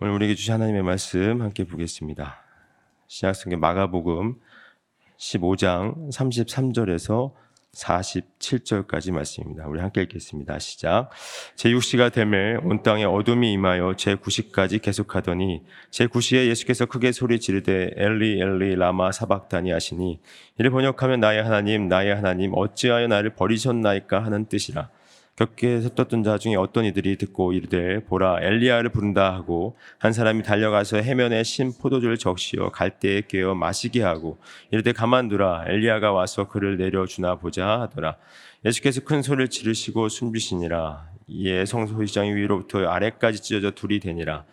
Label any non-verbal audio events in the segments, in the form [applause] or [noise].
오늘 우리에게 주신 하나님의 말씀 함께 보겠습니다. 신약성경 마가복음 15장 33절에서 47절까지 말씀입니다. 우리 함께 읽겠습니다. 시작. 제6시가 되매 온 땅에 어둠이 임하여 제9시까지 계속하더니 제9시에 예수께서 크게 소리 지르되 엘리 엘리 라마 사박다니 하시니 이를 번역하면 나의 하나님 나의 하나님 어찌하여 나를 버리셨나이까 하는 뜻이라. 격게 섰던 자 중에 어떤 이들이 듣고 이르되 보라 엘리야를 부른다 하고 한 사람이 달려가서 해면에 신 포도주를 적시어 갈대에 깨어 마시게 하고 이르되 가만두라 엘리야가 와서 그를 내려주나 보자 하더라. 예수께서 큰 소리를 지르시고 숨기시니라. 이에 성소시장이 위로부터 아래까지 찢어져 둘이 되니라.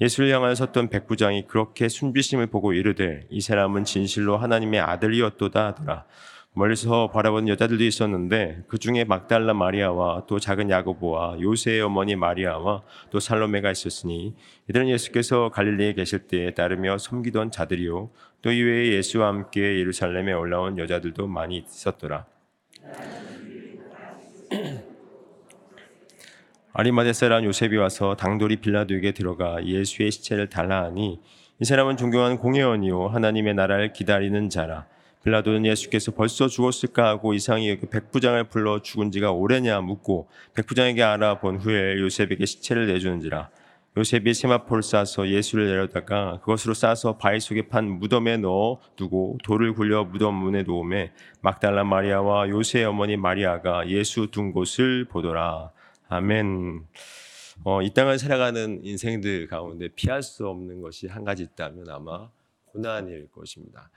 예수를 향하여 섰던 백부장이 그렇게 순비심을 보고 이르되 이 사람은 진실로 하나님의 아들이었도다 하더라 멀리서 바라보는 여자들도 있었는데 그 중에 막달라 마리아와 또 작은 야고보와 요새의 어머니 마리아와 또 살로메가 있었으니 이들은 예수께서 갈릴리에 계실 때에 따르며 섬기던 자들이요 또 이외에 예수와 함께 예루살렘에 올라온 여자들도 많이 있었더라. [clears throat] 아리마대 사람 요셉이 와서 당돌이 빌라도에게 들어가 예수의 시체를 달라하니 이 사람은 존경하는 공회원이요 하나님의 나라를 기다리는 자라. 빌라도는 예수께서 벌써 죽었을까 하고 이상히 여기 백부장을 불러 죽은 지가 오래냐 묻고 백부장에게 알아본 후에 요셉에게 시체를 내주는지라 요셉이 세마포를 싸서 예수를 내려다가 그것으로 싸서 바위 속에 판 무덤에 넣어 두고 돌을 굴려 무덤 문에 놓음에 막달라 마리아와 요셉의 어머니 마리아가 예수 둔 곳을 보더라 아멘. 어, 이 땅을 살아가는 인생들 가운데 피할 수 없는 것이 한 가지 있다면 아마 고난일 것입니다.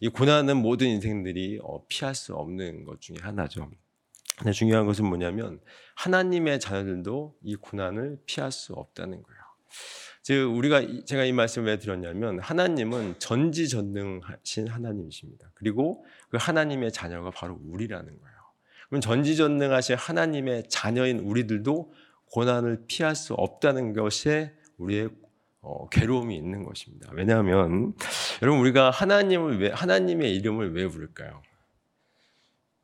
이 고난은 모든 인생들이 어, 피할 수 없는 것 중에 하나죠. 근데 중요한 것은 뭐냐면 하나님의 자녀들도 이 고난을 피할 수 없다는 거예요. 즉 우리가 제가 이 말씀을 왜 드렸냐면 하나님은 전지전능하신 하나님이십니다. 그리고 그 하나님의 자녀가 바로 우리라는 거예요. 그럼 전지전능하신 하나님의 자녀인 우리들도 고난을 피할 수 없다는 것에 우리의 어, 괴로움이 있는 것입니다. 왜냐하면 여러분 우리가 하나님을 왜 하나님의 이름을 왜 부를까요?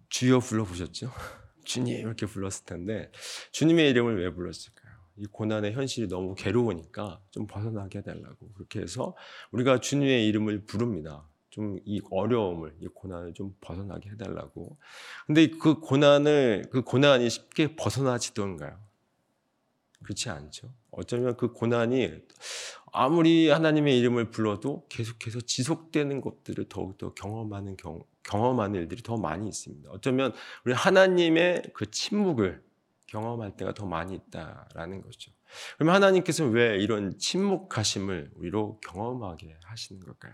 주여 불러 보셨죠? [laughs] 주님 이렇게 불렀을 텐데 주님의 이름을 왜 불렀을까요? 이 고난의 현실이 너무 괴로우니까 좀 벗어나게 해달라고 그렇게 해서 우리가 주님의 이름을 부릅니다. 좀 이 어려움을 이 고난을 좀 벗어나게 해달라고. 근데 그 고난을 그 고난이 쉽게 벗어나지던가요? 그렇지 않죠. 어쩌면 그 고난이 아무리 하나님의 이름을 불러도 계속해서 지속되는 것들을 더욱더 경험하는 경, 경험하는 일들이 더 많이 있습니다. 어쩌면 우리 하나님의 그 침묵을 경험할 때가 더 많이 있다라는 거죠. 그러면 하나님께서 왜 이런 침묵하심을 우리로 경험하게 하시는 걸까요?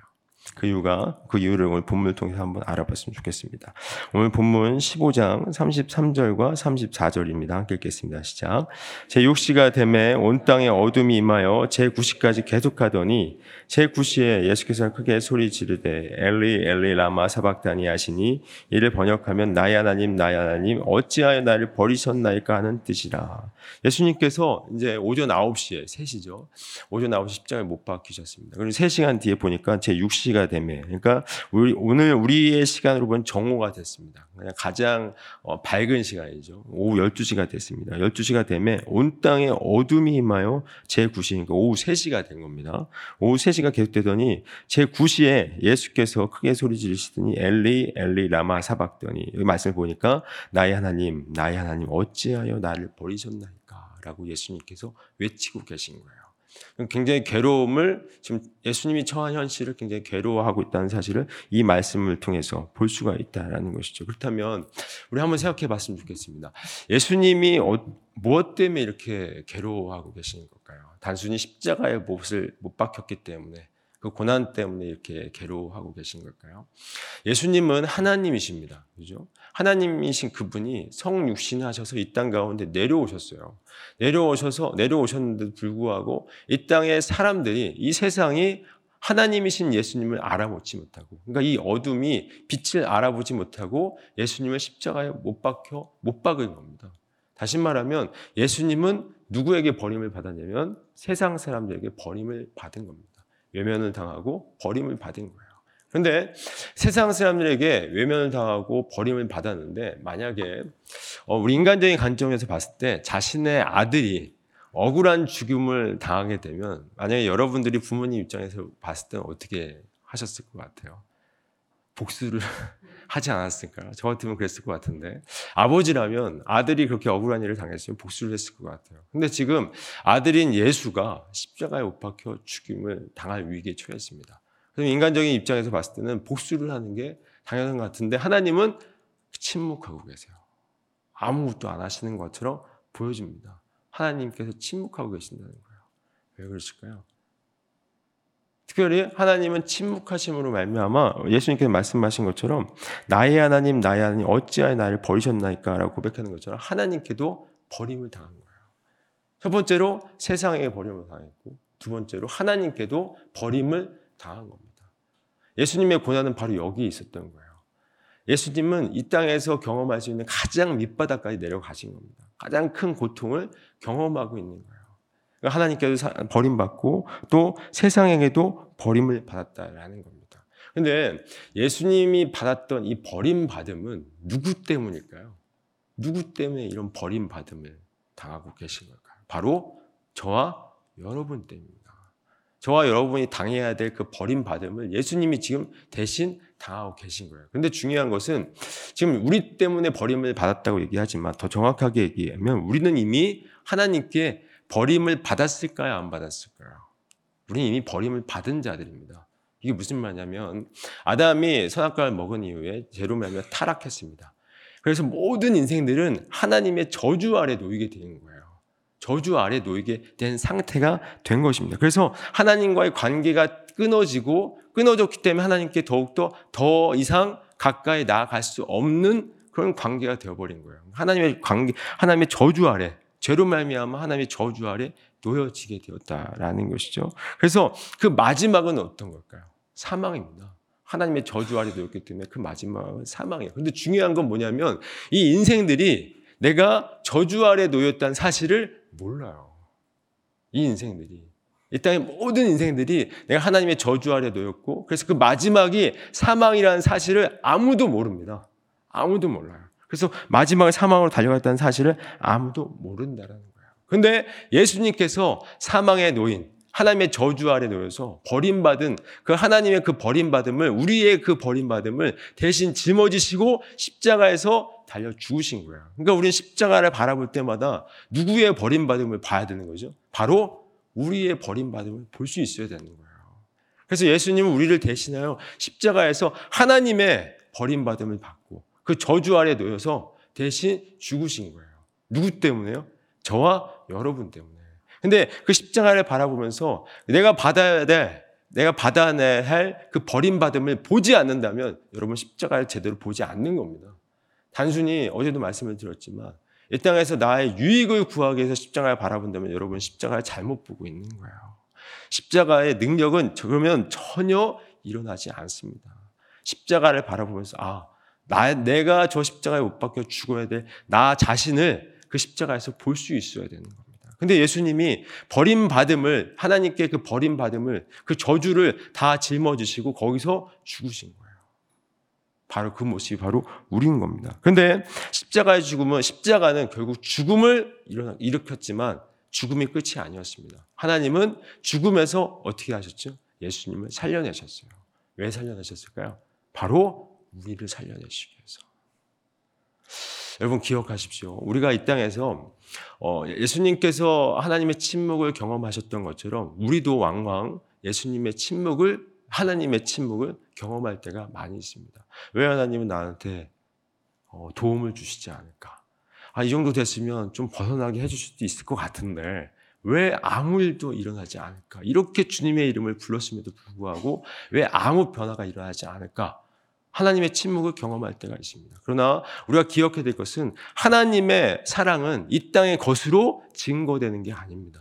그 이유가 그 이유를 오늘 본문을 통해서 한번 알아봤으면 좋겠습니다. 오늘 본문 15장 33절과 34절입니다. 함께 읽겠습니다. 시작. 제 6시가 되매 온 땅에 어둠이 임하여 제 9시까지 계속하더니 제 9시에 예수께서 크게 소리 지르되 엘리 엘리 라마 사박다니 하시니 이를 번역하면 나의 하나님 나의 하나님 어찌하여 나를 버리셨나이까 하는 뜻이라. 예수님께서 이제 오전 9시에 3시죠. 오전 9시 십자가에 못 박히셨습니다. 그리고 3시간 뒤에 보니까 제 6시 12시가 되면 그러니까 우리, 오늘 우리의 시간으로 보면 정오가 됐습니다. 가장 어, 밝은 시간이죠. 오후 12시가 됐습니다. 12시가 되면 온 땅에 어둠이 임하여 제9시니까 오후 3시가 된 겁니다. 오후 3시가 계속되더니 제9시에 예수께서 크게 소리 지르시더니 엘리 엘리 라마 사박더니 여기 말씀을 보니까 나의 하나님 나의 하나님 어찌하여 나를 버리셨나이까 라고 예수님께서 외치고 계신 거예요. 굉장히 괴로움을 지금 예수님이 처한 현실을 굉장히 괴로워하고 있다는 사실을 이 말씀을 통해서 볼 수가 있다라는 것이죠. 그렇다면 우리 한번 생각해 봤으면 좋겠습니다. 예수님이 어, 무엇 때문에 이렇게 괴로워하고 계시는 걸까요? 단순히 십자가에 못 박혔기 때문에 그 고난 때문에 이렇게 괴로워하고 계신 걸까요? 예수님은 하나님이십니다. 그죠? 하나님이신 그분이 성육신하셔서 이 땅 가운데 내려오셨어요. 내려오셔서 내려오셨는데도 불구하고 이 땅의 사람들이 이 세상이 하나님이신 예수님을 알아보지 못하고 그러니까 이 어둠이 빛을 알아보지 못하고 예수님을 십자가에 못 박혀 못 박은 겁니다. 다시 말하면 예수님은 누구에게 버림을 받았냐면 세상 사람들에게 버림을 받은 겁니다. 외면을 당하고 버림을 받은 거예요. 그런데 세상 사람들에게 외면을 당하고 버림을 받았는데 만약에 어, 우리 인간적인 관점에서 봤을 때 자신의 아들이 억울한 죽음을 당하게 되면 만약에 여러분들이 부모님 입장에서 봤을 때는 어떻게 하셨을 것 같아요? 복수를 [laughs] 하지 않았을까요? 저 같으면 그랬을 것 같은데 아버지라면 아들이 그렇게 억울한 일을 당했으면 복수를 했을 것 같아요. 근데 지금 아들인 예수가 십자가에 못 박혀 죽임을 당할 위기에 처했습니다. 그래서 인간적인 입장에서 봤을 때는 복수를 하는 게 당연한 것 같은데 하나님은 침묵하고 계세요. 아무것도 안 하시는 것처럼 보여집니다. 하나님께서 침묵하고 계신다는 거예요. 왜 그러실까요? 특별히 하나님은 침묵하심으로 말미암아 예수님께서 말씀하신 것처럼 나의 하나님 나의 하나님 어찌하여 나를 버리셨나이까라고 고백하는 것처럼 하나님께도 버림을 당한 거예요. 첫 번째로 세상에게 버림을 당했고 두 번째로 하나님께도 버림을 당한 겁니다. 예수님의 고난은 바로 여기 있었던 거예요. 예수님은 이 땅에서 경험할 수 있는 가장 밑바닥까지 내려가신 겁니다. 가장 큰 고통을 경험하고 있는 거예요. 그러니까 하나님께도 버림받고 또 세상에게도 버림을 받았다라는 겁니다. 근데 예수님이 받았던 이 버림받음은 누구 때문일까요? 누구 때문에 이런 버림받음을 당하고 계신 걸까요? 바로 저와 여러분 때문입니다. 저와 여러분이 당해야 될 그 버림받음을 예수님이 지금 대신 당하고 계신 거예요. 근데 중요한 것은 지금 우리 때문에 버림을 받았다고 얘기하지만 더 정확하게 얘기하면 우리는 이미 하나님께 버림을 받았을까요? 안 받았을까요? 우리는 이미 버림을 받은 자들입니다. 이게 무슨 말이냐면 아담이 선악과를 먹은 이후에 죄로 말며 타락했습니다. 그래서 모든 인생들은 하나님의 저주 아래 놓이게 되는 거예요. 저주 아래 놓이게 된 상태가 된 것입니다. 그래서 하나님과의 관계가 끊어지고 끊어졌기 때문에 하나님께 더욱더 더 이상 가까이 나아갈 수 없는 그런 관계가 되어버린 거예요. 하나님의 관계, 하나님의 저주 아래, 죄로 말미암아 하나님의 저주 아래 놓여지게 되었다라는 것이죠. 그래서 그 마지막은 어떤 걸까요? 사망입니다. 하나님의 저주 아래 놓였기 때문에 그 마지막은 사망이에요. 근데 중요한 건 뭐냐면 이 인생들이 내가 저주 아래 놓였다는 사실을 몰라요. 이 인생들이. 이 땅의 모든 인생들이 내가 하나님의 저주 아래 놓였고, 그래서 그 마지막이 사망이라는 사실을 아무도 모릅니다. 아무도 몰라요. 그래서 마지막에 사망으로 달려갔다는 사실을 아무도 모른다라는 거예요. 근데 예수님께서 사망에 놓인 하나님의 저주 아래 놓여서 버림받은 그 하나님의 그 버림받음을 우리의 그 버림받음을 대신 짊어지시고 십자가에서 달려 죽으신 거예요. 그러니까 우리는 십자가를 바라볼 때마다 누구의 버림받음을 봐야 되는 거죠? 바로 우리의 버림받음을 볼 수 있어야 되는 거예요. 그래서 예수님은 우리를 대신하여 십자가에서 하나님의 버림받음을 받고 그 저주 아래 놓여서 대신 죽으신 거예요. 누구 때문에요? 저와 여러분 때문에. 근데 그 십자가를 바라보면서 내가 받아야 될, 내가 받아내야 할 그 버림받음을 보지 않는다면 여러분 십자가를 제대로 보지 않는 겁니다. 단순히 어제도 말씀을 드렸지만 이 땅에서 나의 유익을 구하기 위해서 십자가를 바라본다면 여러분 십자가를 잘못 보고 있는 거예요. 십자가의 능력은 그러면 전혀 일어나지 않습니다. 십자가를 바라보면서 아, 나, 내가 저 십자가에 못 박혀 죽어야 될나 자신을 그 십자가에서 볼 수 있어야 되는 겁니다. 근데 예수님이 버림받음을, 하나님께 그 버림받음을, 그 저주를 다 짊어지시고 거기서 죽으신 거예요. 바로 그 모습이 바로 우리인 겁니다. 근데 십자가의 죽음은, 십자가는 결국 죽음을 일으켰지만 죽음이 끝이 아니었습니다. 하나님은 죽음에서 어떻게 하셨죠? 예수님을 살려내셨어요. 왜 살려내셨을까요? 바로 우리를 살려내시기 위해서. 여러분 기억하십시오. 우리가 이 땅에서 어, 예수님께서 하나님의 침묵을 경험하셨던 것처럼 우리도 왕왕 예수님의 침묵을 하나님의 침묵을 경험할 때가 많이 있습니다. 왜 하나님은 나한테 어, 도움을 주시지 않을까? 아, 이 정도 됐으면 좀 벗어나게 해주실 수도 있을 것 같은데 왜 아무 일도 일어나지 않을까? 이렇게 주님의 이름을 불렀음에도 불구하고 왜 아무 변화가 일어나지 않을까? 하나님의 침묵을 경험할 때가 있습니다. 그러나 우리가 기억해야 될 것은 하나님의 사랑은 이 땅의 것으로 증거되는 게 아닙니다.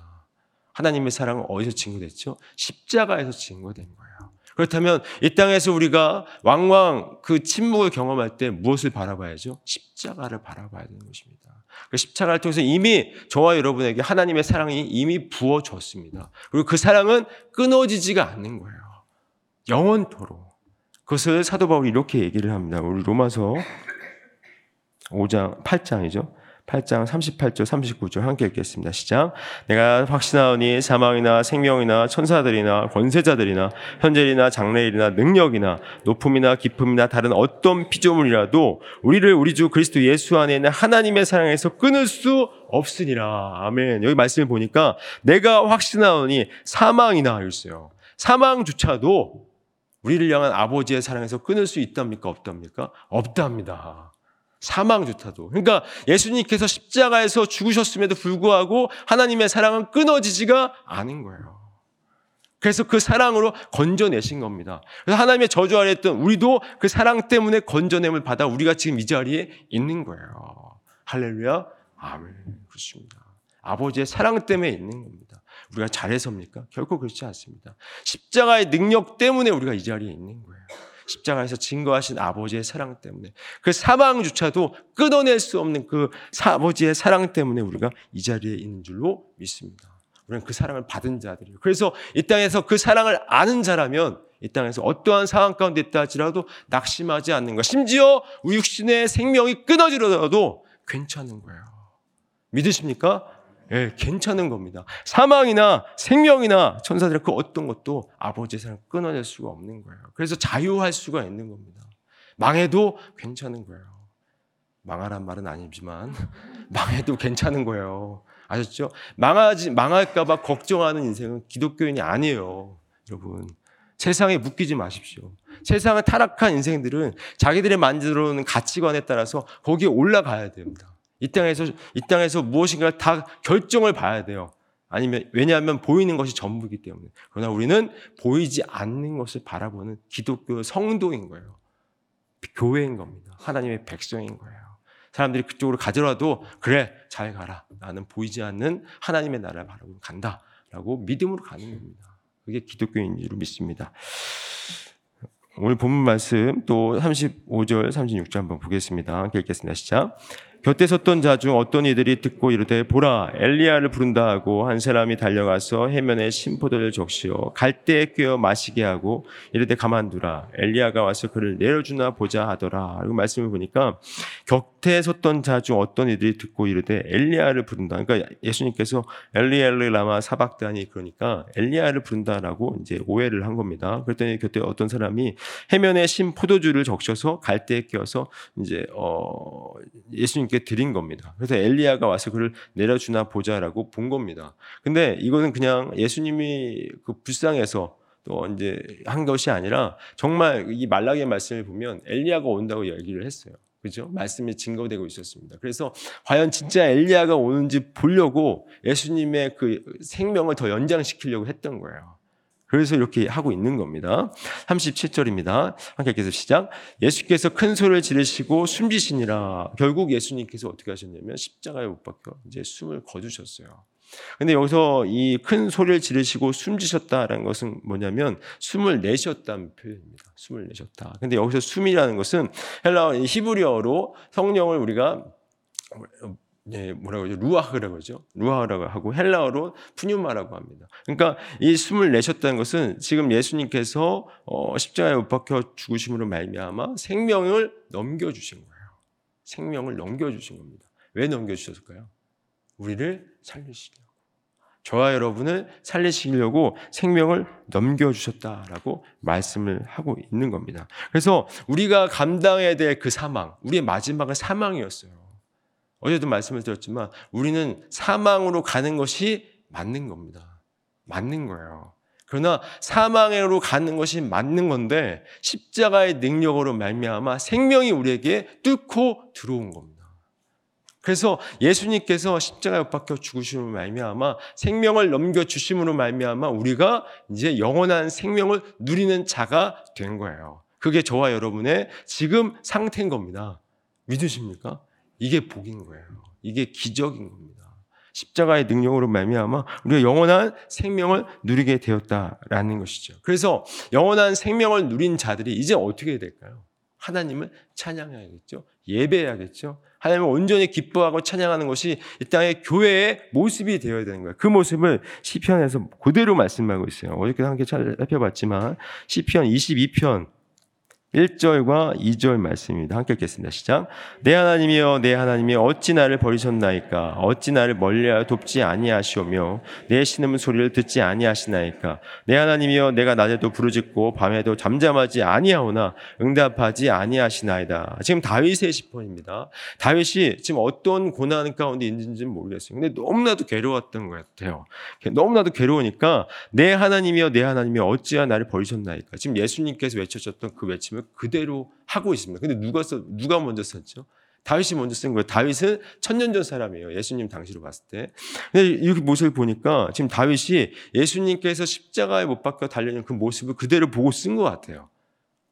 하나님의 사랑은 어디서 증거됐죠? 십자가에서 증거된 거예요. 그렇다면 이 땅에서 우리가 왕왕 그 침묵을 경험할 때 무엇을 바라봐야죠? 십자가를 바라봐야 되는 것입니다. 그 십자가를 통해서 이미 저와 여러분에게 하나님의 사랑이 이미 부어졌습니다. 그리고 그 사랑은 끊어지지가 않는 거예요. 영원토록. 그것을 사도 바울이 이렇게 얘기를 합니다. 우리 로마서 5장 8장이죠. 8장 38절 39절 함께 읽겠습니다. 시작. 내가 확신하오니 사망이나 생명이나 천사들이나 권세자들이나 현재이나 장래일이나 능력이나 높음이나 깊음이나 다른 어떤 피조물이라도 우리를 우리 주 그리스도 예수 안에 있는 하나님의 사랑에서 끊을 수 없으니라. 아멘. 여기 말씀을 보니까 내가 확신하오니 사망이나 이랬어요. 사망조차도 우리를 향한 아버지의 사랑에서 끊을 수 있답니까? 없답니까? 없답니다. 사망조차도. 그러니까 예수님께서 십자가에서 죽으셨음에도 불구하고 하나님의 사랑은 끊어지지가 않은 거예요. 그래서 그 사랑으로 건져내신 겁니다. 그래서 하나님의 저주 아래 있던 우리도 그 사랑 때문에 건져냄을 받아 우리가 지금 이 자리에 있는 거예요. 할렐루야. 아멘. 그렇습니다. 아버지의 사랑 때문에 있는 겁니다. 우리가 잘해서입니까? 결코 그렇지 않습니다. 십자가의 능력 때문에 우리가 이 자리에 있는 거예요. 십자가에서 증거하신 아버지의 사랑 때문에 그 사망조차도 끊어낼 수 없는 그 아버지의 사랑 때문에 우리가 이 자리에 있는 줄로 믿습니다. 우리는 그 사랑을 받은 자들이에요. 그래서 이 땅에서 그 사랑을 아는 자라면 이 땅에서 어떠한 상황 가운데 있다 할지라도 낙심하지 않는 것. 심지어 우리 육신의 생명이 끊어지더라도 괜찮은 거예요. 믿으십니까? 예, 네, 괜찮은 겁니다. 사망이나 생명이나 천사들 그 어떤 것도 아버지의 사랑 끊어낼 수가 없는 거예요. 그래서 자유할 수가 있는 겁니다. 망해도 괜찮은 거예요. 망하란 말은 아니지만 [laughs] 망해도 괜찮은 거예요. 아셨죠? 망하지 망할까봐 걱정하는 인생은 기독교인이 아니에요, 여러분. 세상에 묶이지 마십시오. 세상의 타락한 인생들은 자기들의 만들어 놓은 가치관에 따라서 거기에 올라가야 됩니다. 이 땅에서 이 땅에서 무엇인가를 다 결정을 봐야 돼요. 아니면 왜냐하면 보이는 것이 전부이기 때문에. 그러나 우리는 보이지 않는 것을 바라보는 기독교 성도인 거예요. 교회인 겁니다. 하나님의 백성인 거예요. 사람들이 그쪽으로 가더라도 그래 잘 가라. 나는 보이지 않는 하나님의 나라를 바라보고 간다라고 믿음으로 가는 겁니다. 그게 기독교인 줄 믿습니다. 오늘 본문 말씀 또 35절, 36절 한번 보겠습니다. 읽겠습니다. 시작. 곁에 섰던 자 중 어떤 이들이 듣고 이르되 보라 엘리야를 부른다 하고 한 사람이 달려가서 해면에 심포도를 적시어 갈대에 꿰어 마시게 하고 이르되 가만두라 엘리야가 와서 그를 내려주나 보자 하더라. 그리고 말씀을 보니까 곁에 섰던 자 중 어떤 이들이 듣고 이르되 엘리야를 부른다. 그러니까 예수님께서 엘리 엘리 라마 사박다니 그러니까 엘리야를 부른다라고 이제 오해를 한 겁니다. 그랬더니 곁에 어떤 사람이 해면에 심포도주를 적셔서 갈대에 꿰어서 이제 어 예수님께 그렇게 드린 겁니다. 그래서 엘리야가 와서 그를 내려주나 보자라고 본 겁니다. 근데 이거는 그냥 예수님이 그 불쌍해서 또 이제 한 것이 아니라 정말 이 말라기의 말씀을 보면 엘리야가 온다고 얘기를 했어요. 그죠? 말씀이 증거되고 있었습니다. 그래서 과연 진짜 엘리야가 오는지 보려고 예수님의 그 생명을 더 연장시키려고 했던 거예요. 그래서 이렇게 하고 있는 겁니다. 37절입니다. 함께 계속 시작. 예수께서 큰 소리를 지르시고 숨지시니라. 결국 예수님께서 어떻게 하셨냐면 십자가에 못 박혀 이제 숨을 거두셨어요. 근데 여기서 이 큰 소리를 지르시고 숨지셨다라는 것은 뭐냐면 숨을 내셨다는 표현입니다. 숨을 내셨다. 근데 여기서 숨이라는 것은 헬라어 히브리어로 성령을 우리가 예, 뭐라고 하죠? 루아흐라고 하죠. 루아흐라고 하고 헬라어로 푸뉴마라고 합니다. 그러니까 이 숨을 내셨다는 것은 지금 예수님께서 어, 십자가에 못 박혀 죽으심으로 말미암아 생명을 넘겨 주신 거예요. 생명을 넘겨 주신 겁니다. 왜 넘겨 주셨을까요? 우리를 살리시려고. 저와 여러분을 살리시려고 생명을 넘겨 주셨다라고 말씀을 하고 있는 겁니다. 그래서 우리가 감당해야 될 그 사망, 우리의 마지막은 사망이었어요. 어제도 말씀을 드렸지만 우리는 사망으로 가는 것이 맞는 겁니다. 맞는 거예요. 그러나 사망으로 가는 것이 맞는 건데 십자가의 능력으로 말미암아 생명이 우리에게 뚫고 들어온 겁니다. 그래서 예수님께서 십자가에 못 박혀 죽으심으로 말미암아 생명을 넘겨 주심으로 말미암아 우리가 이제 영원한 생명을 누리는 자가 된 거예요. 그게 저와 여러분의 지금 상태인 겁니다. 믿으십니까? 이게 복인 거예요. 이게 기적인 겁니다. 십자가의 능력으로 말미암아 우리가 영원한 생명을 누리게 되었다라는 것이죠. 그래서 영원한 생명을 누린 자들이 이제 어떻게 될까요? 하나님을 찬양해야겠죠. 예배해야겠죠. 하나님을 온전히 기뻐하고 찬양하는 것이 이 땅의 교회의 모습이 되어야 되는 거예요. 그 모습을 시편에서 그대로 말씀하고 있어요. 어저께 함께 살펴봤지만 시편 22편 1절과 2절 말씀입니다. 함께 읽겠습니다. 시작. 내 하나님이여 내 하나님이 어찌 나를 버리셨나이까 어찌 나를 멀리하여 돕지 아니하시오며 내 신음 소리를 듣지 아니하시나이까 내 하나님이여 내가 낮에도 부르짖고 밤에도 잠잠하지 아니하오나 응답하지 아니하시나이다. 지금 다윗의 시편입니다. 다윗이 지금 어떤 고난 가운데 있는지는 모르겠어요. 근데 너무나도 괴로웠던 것 같아요. 너무나도 괴로우니까 내 하나님이여 내 하나님이 어찌하 나를 버리셨나이까. 지금 예수님께서 외쳐졌던 그 외침을 그대로 하고 있습니다. 근데 누가 써, 누가 먼저 썼죠? 다윗이 먼저 쓴 거예요. 다윗은 천년 전 사람이에요. 예수님 당시로 봤을 때. 근데 이렇게 모습을 보니까 지금 다윗이 예수님께서 십자가에 못 박혀 달려있는 그 모습을 그대로 보고 쓴 것 같아요.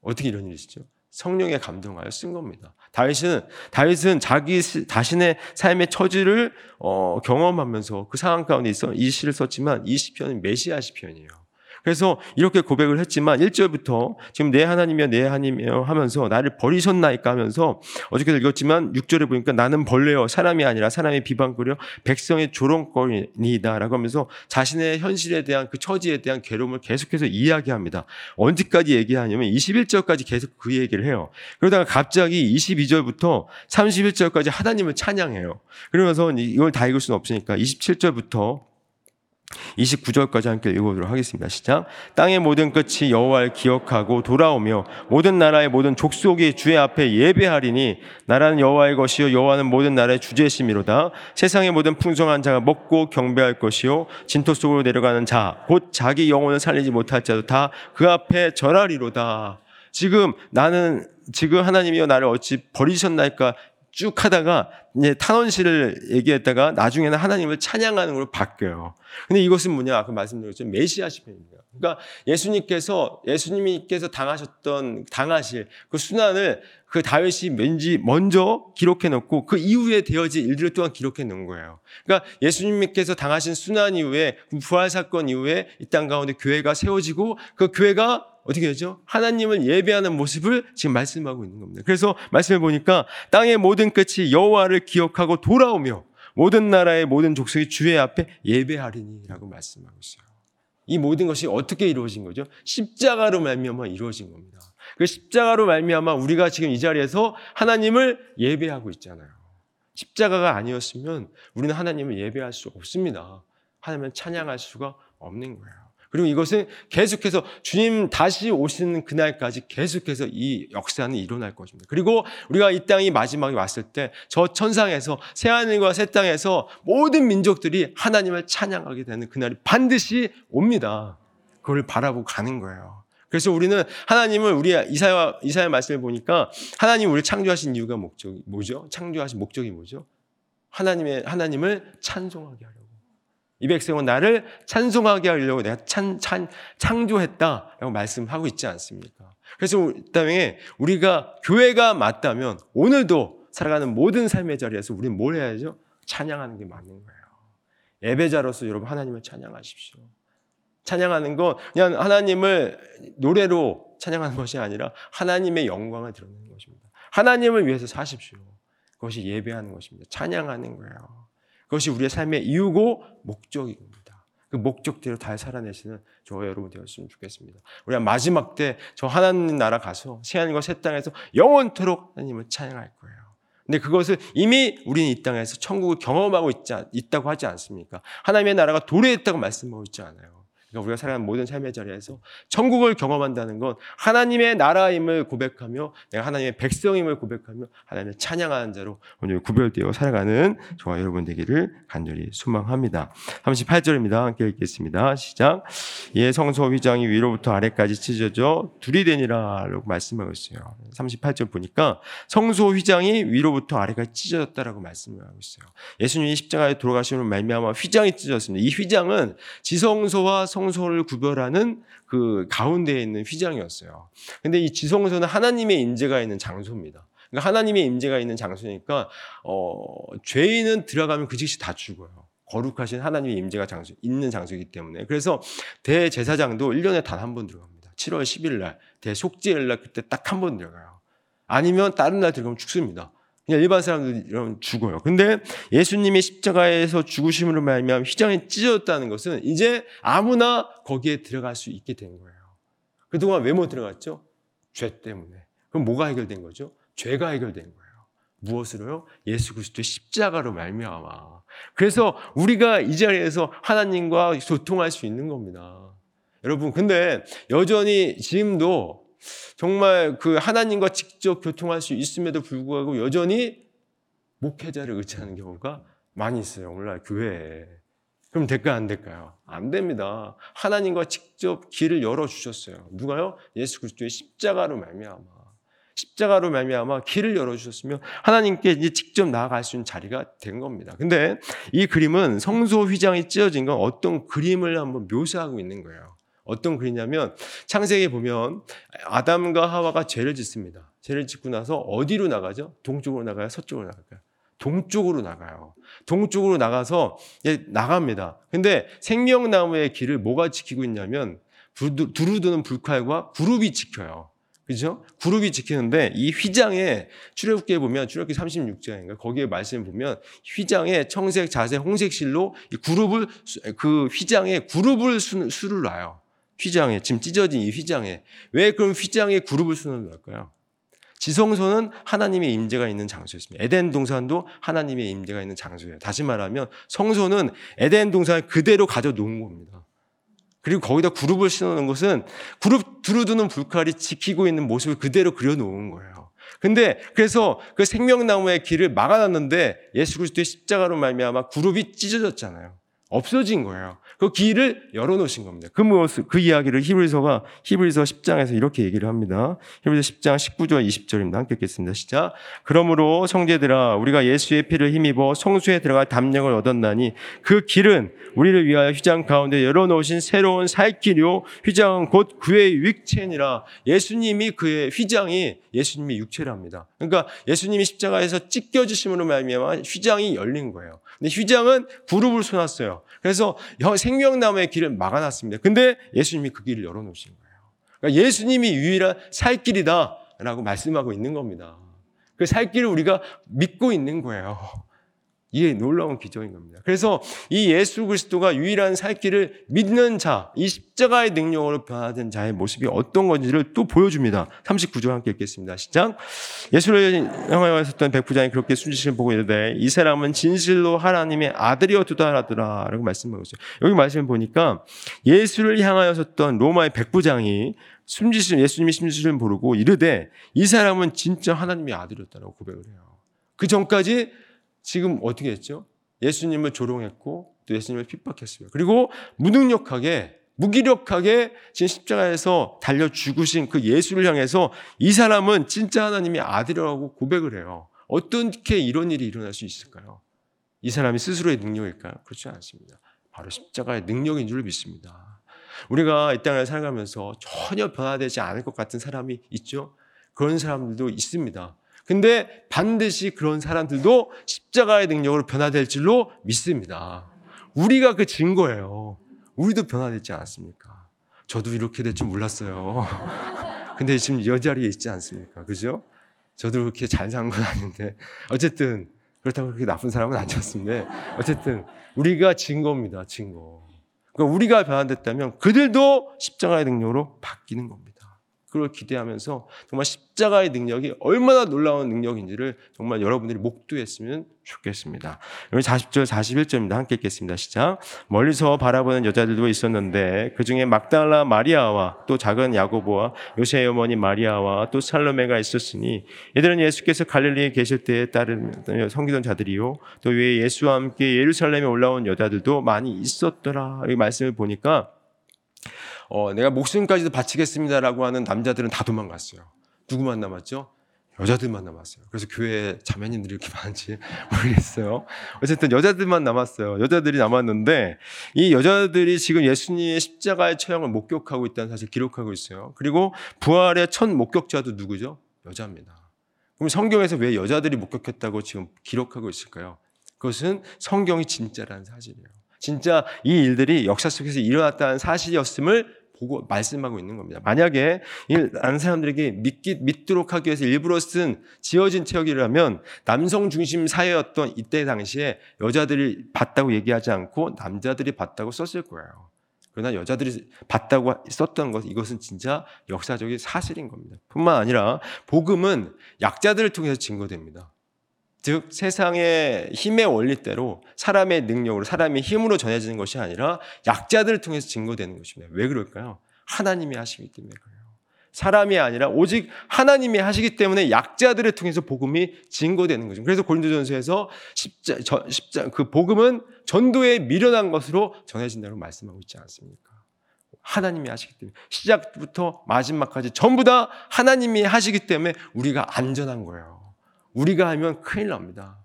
어떻게 이런 일이시죠? 성령에 감동하여 쓴 겁니다. 다윗은 다윗은 자기 자신의 삶의 처지를 어, 경험하면서 그 상황 가운데 있어 이 시를 썼지만 이 시편은 메시아 시편이에요. 그래서 이렇게 고백을 했지만 1절부터 지금 내 하나님이여 내 하나님이여 하면서 나를 버리셨나이까 하면서 어저께 읽었지만 6절에 보니까 나는 벌레요 사람이 아니라 사람의 비방거려 백성의 조롱거리니다라고 하면서 자신의 현실에 대한 그 처지에 대한 괴로움을 계속해서 이야기합니다. 언제까지 얘기하냐면 21절까지 계속 그 얘기를 해요. 그러다가 갑자기 22절부터 31절까지 하나님을 찬양해요. 그러면서 이걸 다 읽을 수는 없으니까 27절부터 29절까지 함께 읽어보도록 하겠습니다. 시작. 땅의 모든 끝이 여호와를 기억하고 돌아오며 모든 나라의 모든 족속이 주의 앞에 예배하리니 나라는 여호와의 것이요 여호와는 모든 나라의 주제심이로다. 세상의 모든 풍성한 자가 먹고 경배할 것이요 진토 속으로 내려가는 자 곧 자기 영혼을 살리지 못할 자도 다 그 앞에 절하리로다. 지금 나는 지금 하나님이여 나를 어찌 버리셨나이까 쭉 하다가 이제 탄원실을 얘기했다가 나중에는 하나님을 찬양하는 걸로 바뀌어요. 근데 이것은 뭐냐? 아까 말씀드렸죠. 메시아 시편입니다. 그러니까 예수님께서 예수님께서 당하셨던 당하실 그 순환을 그 다윗이 왠지 먼저 기록해 놓고 그 이후에 되어질 일들 을 또한 기록해 놓은 거예요. 그러니까 예수님께서 당하신 순환 이후에 부활 사건 이후에 이 땅 가운데 교회가 세워지고 그 교회가 어떻게 되죠? 하나님을 예배하는 모습을 지금 말씀하고 있는 겁니다. 그래서 말씀해 보니까 땅의 모든 끝이 여호와를 기억하고 돌아오며 모든 나라의 모든 족속이 주의 앞에 예배하리니라고 말씀하고 있어요. 이 모든 것이 어떻게 이루어진 거죠? 십자가로 말미암아 이루어진 겁니다. 그 십자가로 말미암아 우리가 지금 이 자리에서 하나님을 예배하고 있잖아요. 십자가가 아니었으면 우리는 하나님을 예배할 수 없습니다. 하나님을 찬양할 수가 없는 거예요. 그리고 이것은 계속해서 주님 다시 오시는 그날까지 계속해서 이 역사는 일어날 것입니다. 그리고 우리가 이 땅이 마지막에 왔을 때 저 천상에서 새하늘과 새 땅에서 모든 민족들이 하나님을 찬양하게 되는 그날이 반드시 옵니다. 그걸 바라보고 가는 거예요. 그래서 우리는 하나님을 우리 이사야 이사야 말씀을 보니까 하나님 우리 창조하신 이유가 목적이 뭐죠? 창조하신 목적이 뭐죠? 하나님의 하나님을 찬송하게 하려고. 이 백성은 나를 찬송하게 하려고 내가 찬, 찬, 창조했다라고 말씀하고 있지 않습니까? 그래서 이 땅에 우리가 교회가 맞다면 오늘도 살아가는 모든 삶의 자리에서 우리는 뭘 해야죠? 찬양하는 게 맞는 거예요. 예배자로서 여러분 하나님을 찬양하십시오. 찬양하는 건 그냥 하나님을 노래로 찬양하는 것이 아니라 하나님의 영광을 드러내는 것입니다. 하나님을 위해서 사십시오. 그것이 예배하는 것입니다. 찬양하는 거예요. 그것이 우리의 삶의 이유고 목적입니다. 그 목적대로 잘 살아내시는 저와 여러분 되었으면 좋겠습니다. 우리가 마지막 때 저 하나님 나라 가서 새하늘과 새 땅에서 영원토록 하나님을 찬양할 거예요. 근데 그것을 이미 우리는 이 땅에서 천국을 경험하고 있지, 있다고 하지 않습니까? 하나님의 나라가 도래했다고 말씀하고 있지 않아요. 그러니까 우리가 살아가는 모든 삶의 자리에서 천국을 경험한다는 건 하나님의 나라임을 고백하며 내가 하나님의 백성임을 고백하며 하나님을 찬양하는 자로 오늘 구별되어 살아가는 저와 여러분 되기를 간절히 소망합니다. 38절입니다. 함께 읽겠습니다. 시작. 예 성소 휘장이 위로부터 아래까지 찢어져 둘이 되니라 라고 말씀하고 있어요. 38절 보니까 성소 휘장이 위로부터 아래까지 찢어졌다라고 말씀하고 있어요. 예수님이 십자가에 돌아가시는 말미암아 휘장이 찢어졌습니다. 이 휘장은 지성소와 성지 성소를 구별하는 그 가운데에 있는 휘장이었어요. 근데 이 지성소는 하나님의 임재가 있는 장소입니다. 그러니까 하나님의 임재가 있는 장소니까 어, 죄인은 들어가면 그 즉시 다 죽어요. 거룩하신 하나님의 임재가 장소 있는 장소이기 때문에 그래서 대제사장도 1년에 단 한 번 들어갑니다. 7월 10일 날 대속죄일 날 그때 딱 한 번 들어가요. 아니면 다른 날 들어가면 죽습니다. 그냥 일반 사람들 이러면 죽어요. 근데 예수님이 십자가에서 죽으심으로 말미암아 휘장이 찢어졌다는 것은 이제 아무나 거기에 들어갈 수 있게 된 거예요. 그동안 왜 못 들어갔죠? 죄 때문에. 그럼 뭐가 해결된 거죠? 죄가 해결된 거예요. 무엇으로요? 예수 그리스도의 십자가로 말미암아. 그래서 우리가 이 자리에서 하나님과 소통할 수 있는 겁니다. 여러분, 근데 여전히 지금도 정말 그 하나님과 직접 교통할 수 있음에도 불구하고 여전히 목회자를 의지하는 경우가 많이 있어요. 오늘날 교회에. 그럼 될까요? 안 될까요? 안 됩니다. 하나님과 직접 길을 열어 주셨어요. 누가요? 예수 그리스도의 십자가로 말미암아. 십자가로 말미암아 길을 열어 주셨으면 하나님께 이제 직접 나아갈 수 있는 자리가 된 겁니다. 근데 이 그림은 성소 휘장이 찢어진 건 어떤 그림을 한번 묘사하고 있는 거예요. 어떤 그림이냐면 창세기에 보면 아담과 하와가 죄를 짓습니다. 죄를 짓고 나서 어디로 나가죠? 동쪽으로 나가요? 서쪽으로 나갈까요? 동쪽으로 나가요. 동쪽으로 나가서 나갑니다. 근데 생명나무의 길을 뭐가 지키고 있냐면 두루드는 불칼과 그룹이 지켜요. 그죠? 그룹이 지키는데 이 휘장에 출애굽기에 보면 출애굽기 36장인가 거기에 말씀 보면 휘장에 청색, 자색, 홍색 실로 이 그룹을 그 휘장에 그룹을 수, 수를 놔요. 휘장에 지금 찢어진 이 휘장에 왜 그럼 휘장에 그룹을 수는 놔까요 지성소는 하나님의 임재가 있는 장소였습니다. 에덴 동산도 하나님의 임재가 있는 장소예요. 다시 말하면 성소는 에덴 동산을 그대로 가져 놓은 겁니다. 그리고 거기다 그룹을 씌워놓은 것은 그룹 두루두는 불칼이 지키고 있는 모습을 그대로 그려놓은 거예요. 근데 그래서 그 생명나무의 길을 막아놨는데 예수 그리스도의 십자가로 말미암아 그룹이 찢어졌잖아요. 없어진 거예요. 그 길을 열어놓으신 겁니다. 그 모습, 그 이야기를 히브리서가 히브리서 10장에서 이렇게 얘기를 합니다. 히브리서 10장 19절 20절입니다. 함께 읽겠습니다. 시작. 그러므로 성제들아 우리가 예수의 피를 힘입어 성수에 들어갈 담력을 얻었나니 그 길은 우리를 위하여 휘장 가운데 열어놓으신 새로운 살 길이요 휘장은 곧 그의 육체니라. 예수님이 그의 휘장이 예수님의 육체랍니다. 그러니까 예수님이 십자가에서 찢겨주심으로 말미암아 휘장이 열린 거예요. 근데 휘장은 그룹을 쏘놨어요. 그래서 생명나무의 길을 막아놨습니다. 근데 예수님이 그 길을 열어놓으신 거예요. 그러니까 예수님이 유일한 살 길이다라고 말씀하고 있는 겁니다. 그 살 길을 우리가 믿고 있는 거예요. 이게 놀라운 기적인 겁니다. 그래서 이 예수 그리스도가 유일한 살 길을 믿는 자, 이 십자가의 능력으로 변화된 자의 모습이 어떤 건지를 또 보여줍니다. 39절 함께 읽겠습니다. 시작. 예수를 향하여 섰던 백부장이 그렇게 순지심을 보고 이르되 이 사람은 진실로 하나님의 아들이었도다라더라 라고 말씀하고 있어요. 여기 말씀을 보니까 예수를 향하여 섰던 로마의 백부장이 숨지심 예수님이 심지를 모르고 이르되 이 사람은 진짜 하나님의 아들이었다라고 고백을 해요. 그 전까지 지금 어떻게 했죠? 예수님을 조롱했고 또 예수님을 핍박했어요. 그리고 무능력하게 무기력하게 지금 십자가에서 달려 죽으신 그 예수를 향해서 이 사람은 진짜 하나님의 아들이라고 고백을 해요. 어떻게 이런 일이 일어날 수 있을까요? 이 사람이 스스로의 능력일까요? 그렇지 않습니다. 바로 십자가의 능력인 줄 믿습니다. 우리가 이 땅을 살아가면서 전혀 변화되지 않을 것 같은 사람이 있죠? 그런 사람들도 있습니다. 근데 반드시 그런 사람들도 십자가의 능력으로 변화될 줄로 믿습니다. 우리가 그 증거예요. 우리도 변화됐지 않았습니까? 저도 이렇게 될 줄 몰랐어요. [laughs] 근데 지금 이 자리에 있지 않습니까? 그죠? 저도 그렇게 잘 산 건 아닌데. 어쨌든, 그렇다고 그렇게 나쁜 사람은 아니었습니다. 어쨌든, 우리가 증거입니다. 증거. 그러니까 우리가 변화됐다면 그들도 십자가의 능력으로 바뀌는 겁니다. 그걸 기대하면서 정말 십자가의 능력이 얼마나 놀라운 능력인지를 정말 여러분들이 목도했으면 좋겠습니다. 여기 40절, 41절입니다. 함께 읽겠습니다. 시작. 멀리서 바라보는 여자들도 있었는데 그 중에 막달라 마리아와 또 작은 야고보와 요새의 어머니 마리아와 또 살로메가 있었으니 이들은 예수께서 갈릴리에 계실 때에 따른 성기던 자들이요. 또 위에 예수와 함께 예루살렘에 올라온 여자들도 많이 있었더라. 이 말씀을 보니까 어, 내가 목숨까지도 바치겠습니다라고 하는 남자들은 다 도망갔어요. 누구만 남았죠? 여자들만 남았어요. 그래서 교회 자매님들이 이렇게 [laughs] 많은지 모르겠어요. 어쨌든 여자들만 남았어요. 여자들이 남았는데 이 여자들이 지금 예수님의 십자가의 처형을 목격하고 있다는 사실 기록하고 있어요. 그리고 부활의 첫 목격자도 누구죠? 여자입니다. 그럼 성경에서 왜 여자들이 목격했다고 지금 기록하고 있을까요? 그것은 성경이 진짜라는 사실이에요. 진짜 이 일들이 역사 속에서 일어났다는 사실이었음을 보고 말씀하고 있는 겁니다. 만약에 다른 사람들에게 믿기, 믿도록 하기 위해서 일부러 쓴 지어진 체역이라면 남성 중심 사회였던 이때 당시에 여자들이 봤다고 얘기하지 않고 남자들이 봤다고 썼을 거예요. 그러나 여자들이 봤다고 썼던 것 이것은 진짜 역사적인 사실인 겁니다. 뿐만 아니라 복음은 약자들을 통해서 증거됩니다. 즉 세상의 힘의 원리대로 사람의 능력으로 사람의 힘으로 전해지는 것이 아니라 약자들을 통해서 증거되는 것입니다. 왜 그럴까요? 하나님이 하시기 때문에 그래요. 사람이 아니라 오직 하나님이 하시기 때문에 약자들을 통해서 복음이 증거되는 거죠. 그래서 고린도전서에서 십자, 저, 십자 그 복음은 전도에 미련한 것으로 전해진다고 말씀하고 있지 않습니까? 하나님이 하시기 때문에 시작부터 마지막까지 전부 다 하나님이 하시기 때문에 우리가 안전한 거예요. 우리가 하면 큰일 납니다.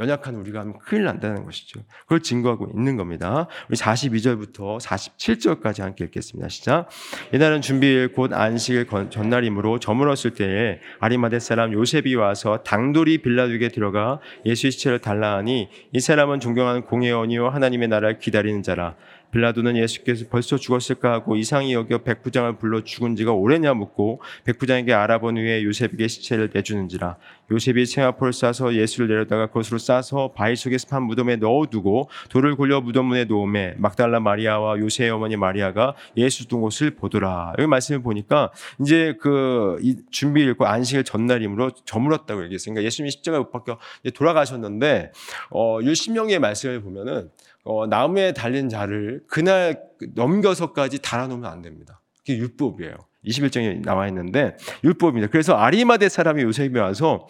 연약한 우리가 하면 큰일 난다는 것이죠. 그걸 증거하고 있는 겁니다. 우리 42절부터 47절까지 함께 읽겠습니다. 시작. 이날은 준비일 곧 안식일 전날이므로 저물었을 때에 아리마대 사람 요셉이 와서 당돌이 빌라둑에 들어가 예수의 시체를 달라 하니 이 사람은 존경하는 공회원이요 하나님의 나라를 기다리는 자라 빌라도는 예수께서 벌써 죽었을까 하고 이상히 여겨 백부장을 불러 죽은 지가 오래냐 묻고 백부장에게 알아본 후에 요셉에게 시체를 내주는지라. 요셉이 세마포를 싸서 예수를 내려다가 그것으로 싸서 바위 속에 습한 무덤에 넣어두고 돌을 굴려 무덤 문에 놓음에 막달라 마리아와 요셉의 어머니 마리아가 예수 둔 곳을 보더라. 여기 말씀을 보니까 이제 그 준비 일고 안식일 전날이므로 저물었다고 얘기했으니까 그러니까 예수님이 십자가에 못 박혀 돌아가셨는데 어, 율신명의 말씀을 보면은 어, 나무에 달린 자를 그날 넘겨서까지 달아놓으면 안 됩니다. 그게 율법이에요. 21장에 나와 있는데 율법입니다. 그래서 아리마대 사람이 요셉이 와서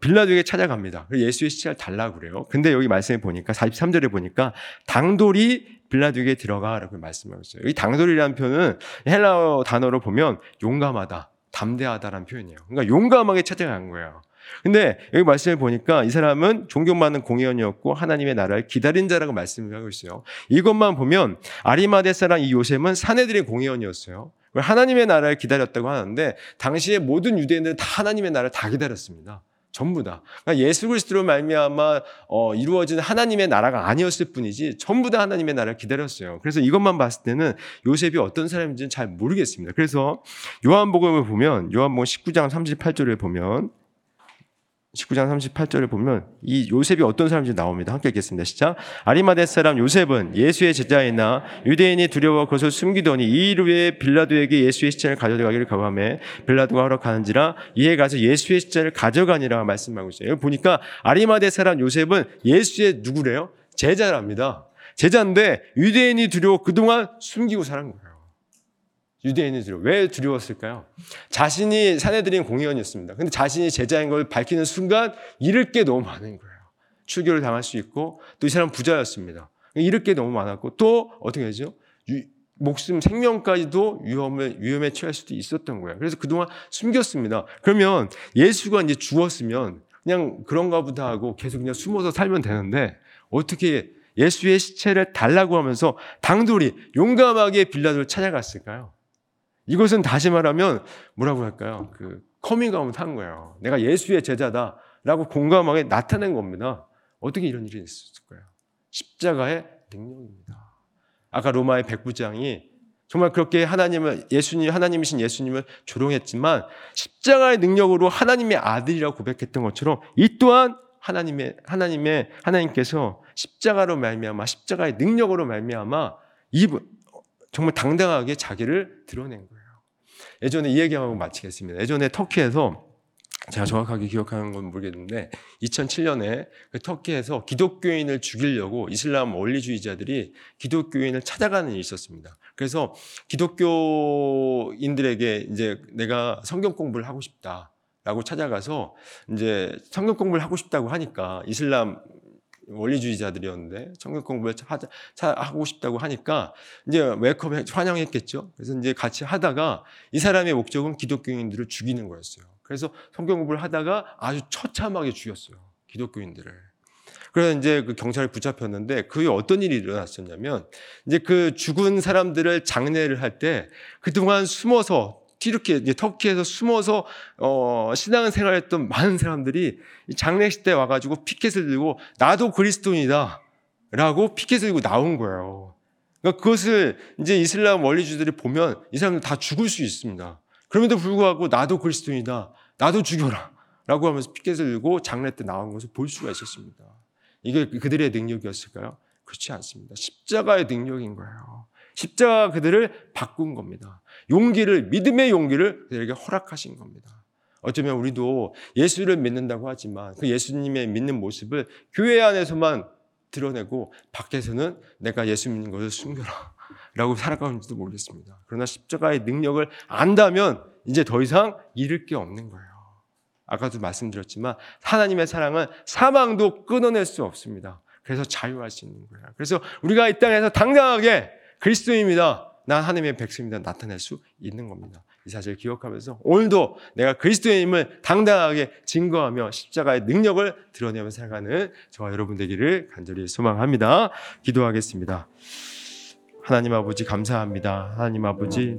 빌라도에게 찾아갑니다. 예수의 시체를 달라고 그래요. 근데 여기 말씀에 보니까 43절에 보니까 당돌이 빌라도에게 들어가라고 말씀하고 있어요. 이 당돌이라는 표현은 헬라어 단어로 보면 용감하다, 담대하다라는 표현이에요. 그러니까 용감하게 찾아간 거예요. 근데 여기 말씀을 보니까 이 사람은 존경받는 공의원이었고 하나님의 나라를 기다린 자라고 말씀을 하고 있어요. 이것만 보면 아리마대 사람 이 요셉은 사내들의 공의원이었어요. 하나님의 나라를 기다렸다고 하는데 당시에 모든 유대인들은 다 하나님의 나라를 다 기다렸습니다. 전부 다. 그러니까 예수 그리스도로 말미암아 어, 이루어진 하나님의 나라가 아니었을 뿐이지 전부 다 하나님의 나라를 기다렸어요. 그래서 이것만 봤을 때는 요셉이 어떤 사람인지는 잘 모르겠습니다. 그래서 요한복음을 보면 요한복음 19장 38절을 보면 19장 38절을 보면 이 요셉이 어떤 사람인지 나옵니다. 함께 읽겠습니다. 시작. 아리마대 사람 요셉은 예수의 제자이나 유대인이 두려워 그것을 숨기더니 이일 후에 빌라도에게 예수의 시체를 가져가기를 가감해 빌라도가 허락하는지라 이에 가서 예수의 시체를 가져가니라 말씀하고 있어요. 여기 보니까 아리마대 사람 요셉은 예수의 누구래요? 제자랍니다. 제자인데 유대인이 두려워 그동안 숨기고 살은 거예요. 두려워. 왜 두려웠을까요? 자신이 사내들인 공의원이었습니다. 근데 자신이 제자인 걸 밝히는 순간 잃을 게 너무 많은 거예요. 출교를 당할 수 있고 또 이 사람 부자였습니다. 잃을 게 너무 많았고 또 어떻게 되죠? 유, 목숨 생명까지도 위험에 위험에 처할 수도 있었던 거예요. 그래서 그동안 숨겼습니다. 그러면 예수가 이제 죽었으면 그냥 그런가 보다 하고 계속 그냥 숨어서 살면 되는데 어떻게 예수의 시체를 달라고 하면서 당돌히 용감하게 빌라도를 찾아갔을까요? 이것은 다시 말하면 뭐라고 할까요? 그 coming out 한 거예요. 내가 예수의 제자다라고 과감하게 나타낸 겁니다. 어떻게 이런 일이 있었을까요? 십자가의 능력입니다. 아까 로마의 백부장이 정말 그렇게 하나님을 예수님 하나님이신 예수님을 조롱했지만 십자가의 능력으로 하나님의 아들이라고 고백했던 것처럼 이 또한 하나님의 하나님의 하나님께서 십자가로 말미암아 십자가의 능력으로 말미암아 이 정말 당당하게 자기를 드러낸 거예요. 예전에 이 얘기하고 마치겠습니다. 예전에 터키에서 제가 정확하게 기억하는 건 모르겠는데 2007년에 그 터키에서 기독교인을 죽이려고 이슬람 원리주의자들이 기독교인을 찾아가는 일이 있었습니다. 그래서 기독교인들에게 이제 내가 성경 공부를 하고 싶다 라고 찾아가서 이제 성경 공부를 하고 싶다고 하니까 이슬람 원리주의자들이었는데 성경 공부를 하자, 하고 싶다고 하니까 이제 welcome 환영했겠죠. 그래서 이제 같이 하다가 이 사람의 목적은 기독교인들을 죽이는 거였어요. 그래서 성경 공부를 하다가 아주 처참하게 죽였어요. 기독교인들을. 그래서 이제 그 경찰이 붙잡혔는데 그게 어떤 일이 일어났었냐면 이제 그 죽은 사람들을 장례를 할 때 그동안 숨어서 이렇게 터키에서 숨어서 어, 신앙 생활했던 많은 사람들이 장례식 때 와가지고 피켓을 들고 나도 그리스도인이다 라고 피켓을 들고 나온 거예요. 그러니까 그것을 이제 이슬람 원리주들이 보면 이 사람들 다 죽을 수 있습니다. 그럼에도 불구하고 나도 그리스도인이다. 나도 죽여라. 라고 하면서 피켓을 들고 장례 때 나온 것을 볼 수가 있었습니다. 이게 그들의 능력이었을까요? 그렇지 않습니다. 십자가의 능력인 거예요. 십자가 그들을 바꾼 겁니다. 용기를 믿음의 용기를 그들에게 허락하신 겁니다. 어쩌면 우리도 예수를 믿는다고 하지만 그 예수님의 믿는 모습을 교회 안에서만 드러내고 밖에서는 내가 예수 믿는 것을 숨겨라 라고 살아가는지도 모르겠습니다. 그러나 십자가의 능력을 안다면 이제 더 이상 잃을 게 없는 거예요. 아까도 말씀드렸지만 하나님의 사랑은 사망도 끊어낼 수 없습니다. 그래서 자유할 수 있는 거예요. 그래서 우리가 이 땅에서 당당하게 그리스도입니다. 난 하나님의 백성입니다. 나타낼 수 있는 겁니다. 이 사실을 기억하면서 오늘도 내가 그리스도인임을 당당하게 증거하며 십자가의 능력을 드러내며 살아가는 저와 여러분 되기를 간절히 소망합니다. 기도하겠습니다. 하나님 아버지 감사합니다. 하나님 아버지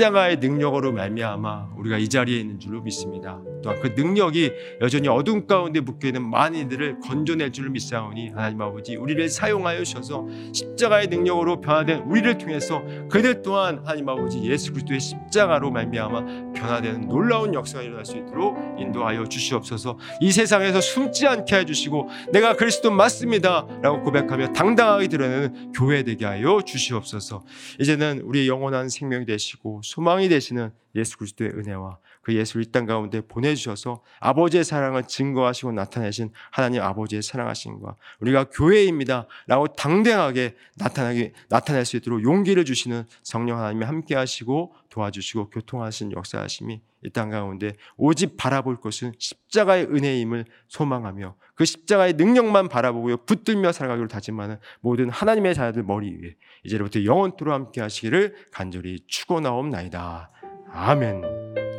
십자가의 능력으로 말미암아 우리가 이 자리에 있는 줄로 믿습니다. 또한 그 능력이 여전히 어둠 가운데 묶여 있는 많은 이들을 건져낼 줄로 믿사오니 하나님 아버지 우리를 사용하여 주셔서 십자가의 능력으로 변화된 우리를 통해서 그들 또한 하나님 아버지 예수 그리스도의 십자가로 말미암아 변화되는 놀라운 역사가 일어날 수 있도록 인도하여 주시옵소서. 이 세상에서 숨지 않게 해 주시고 내가 그리스도 맞습니다라고 고백하며 당당하게 드러내는 교회 되게 하여 주시옵소서. 이제는 우리의 영원한 생명이 되시고 소망이 되시는 예수 그리스도의 은혜와 그 예수를 이 땅 가운데 보내주셔서 아버지의 사랑을 증거하시고 나타내신 하나님 아버지의 사랑하심과 우리가 교회입니다 라고 당당하게 나타나게, 나타낼 수 있도록 용기를 주시는 성령 하나님이 함께 하시고 도와주시고 교통하신 역사하심이 이 땅 가운데 오직 바라볼 것은 십자가의 은혜임을 소망하며 그 십자가의 능력만 바라보고요 붙들며 살아가기로 다짐하는 모든 하나님의 자녀들 머리 위에 이제부터 영원토록 함께 하시기를 간절히 축원하옵나이다. 아멘.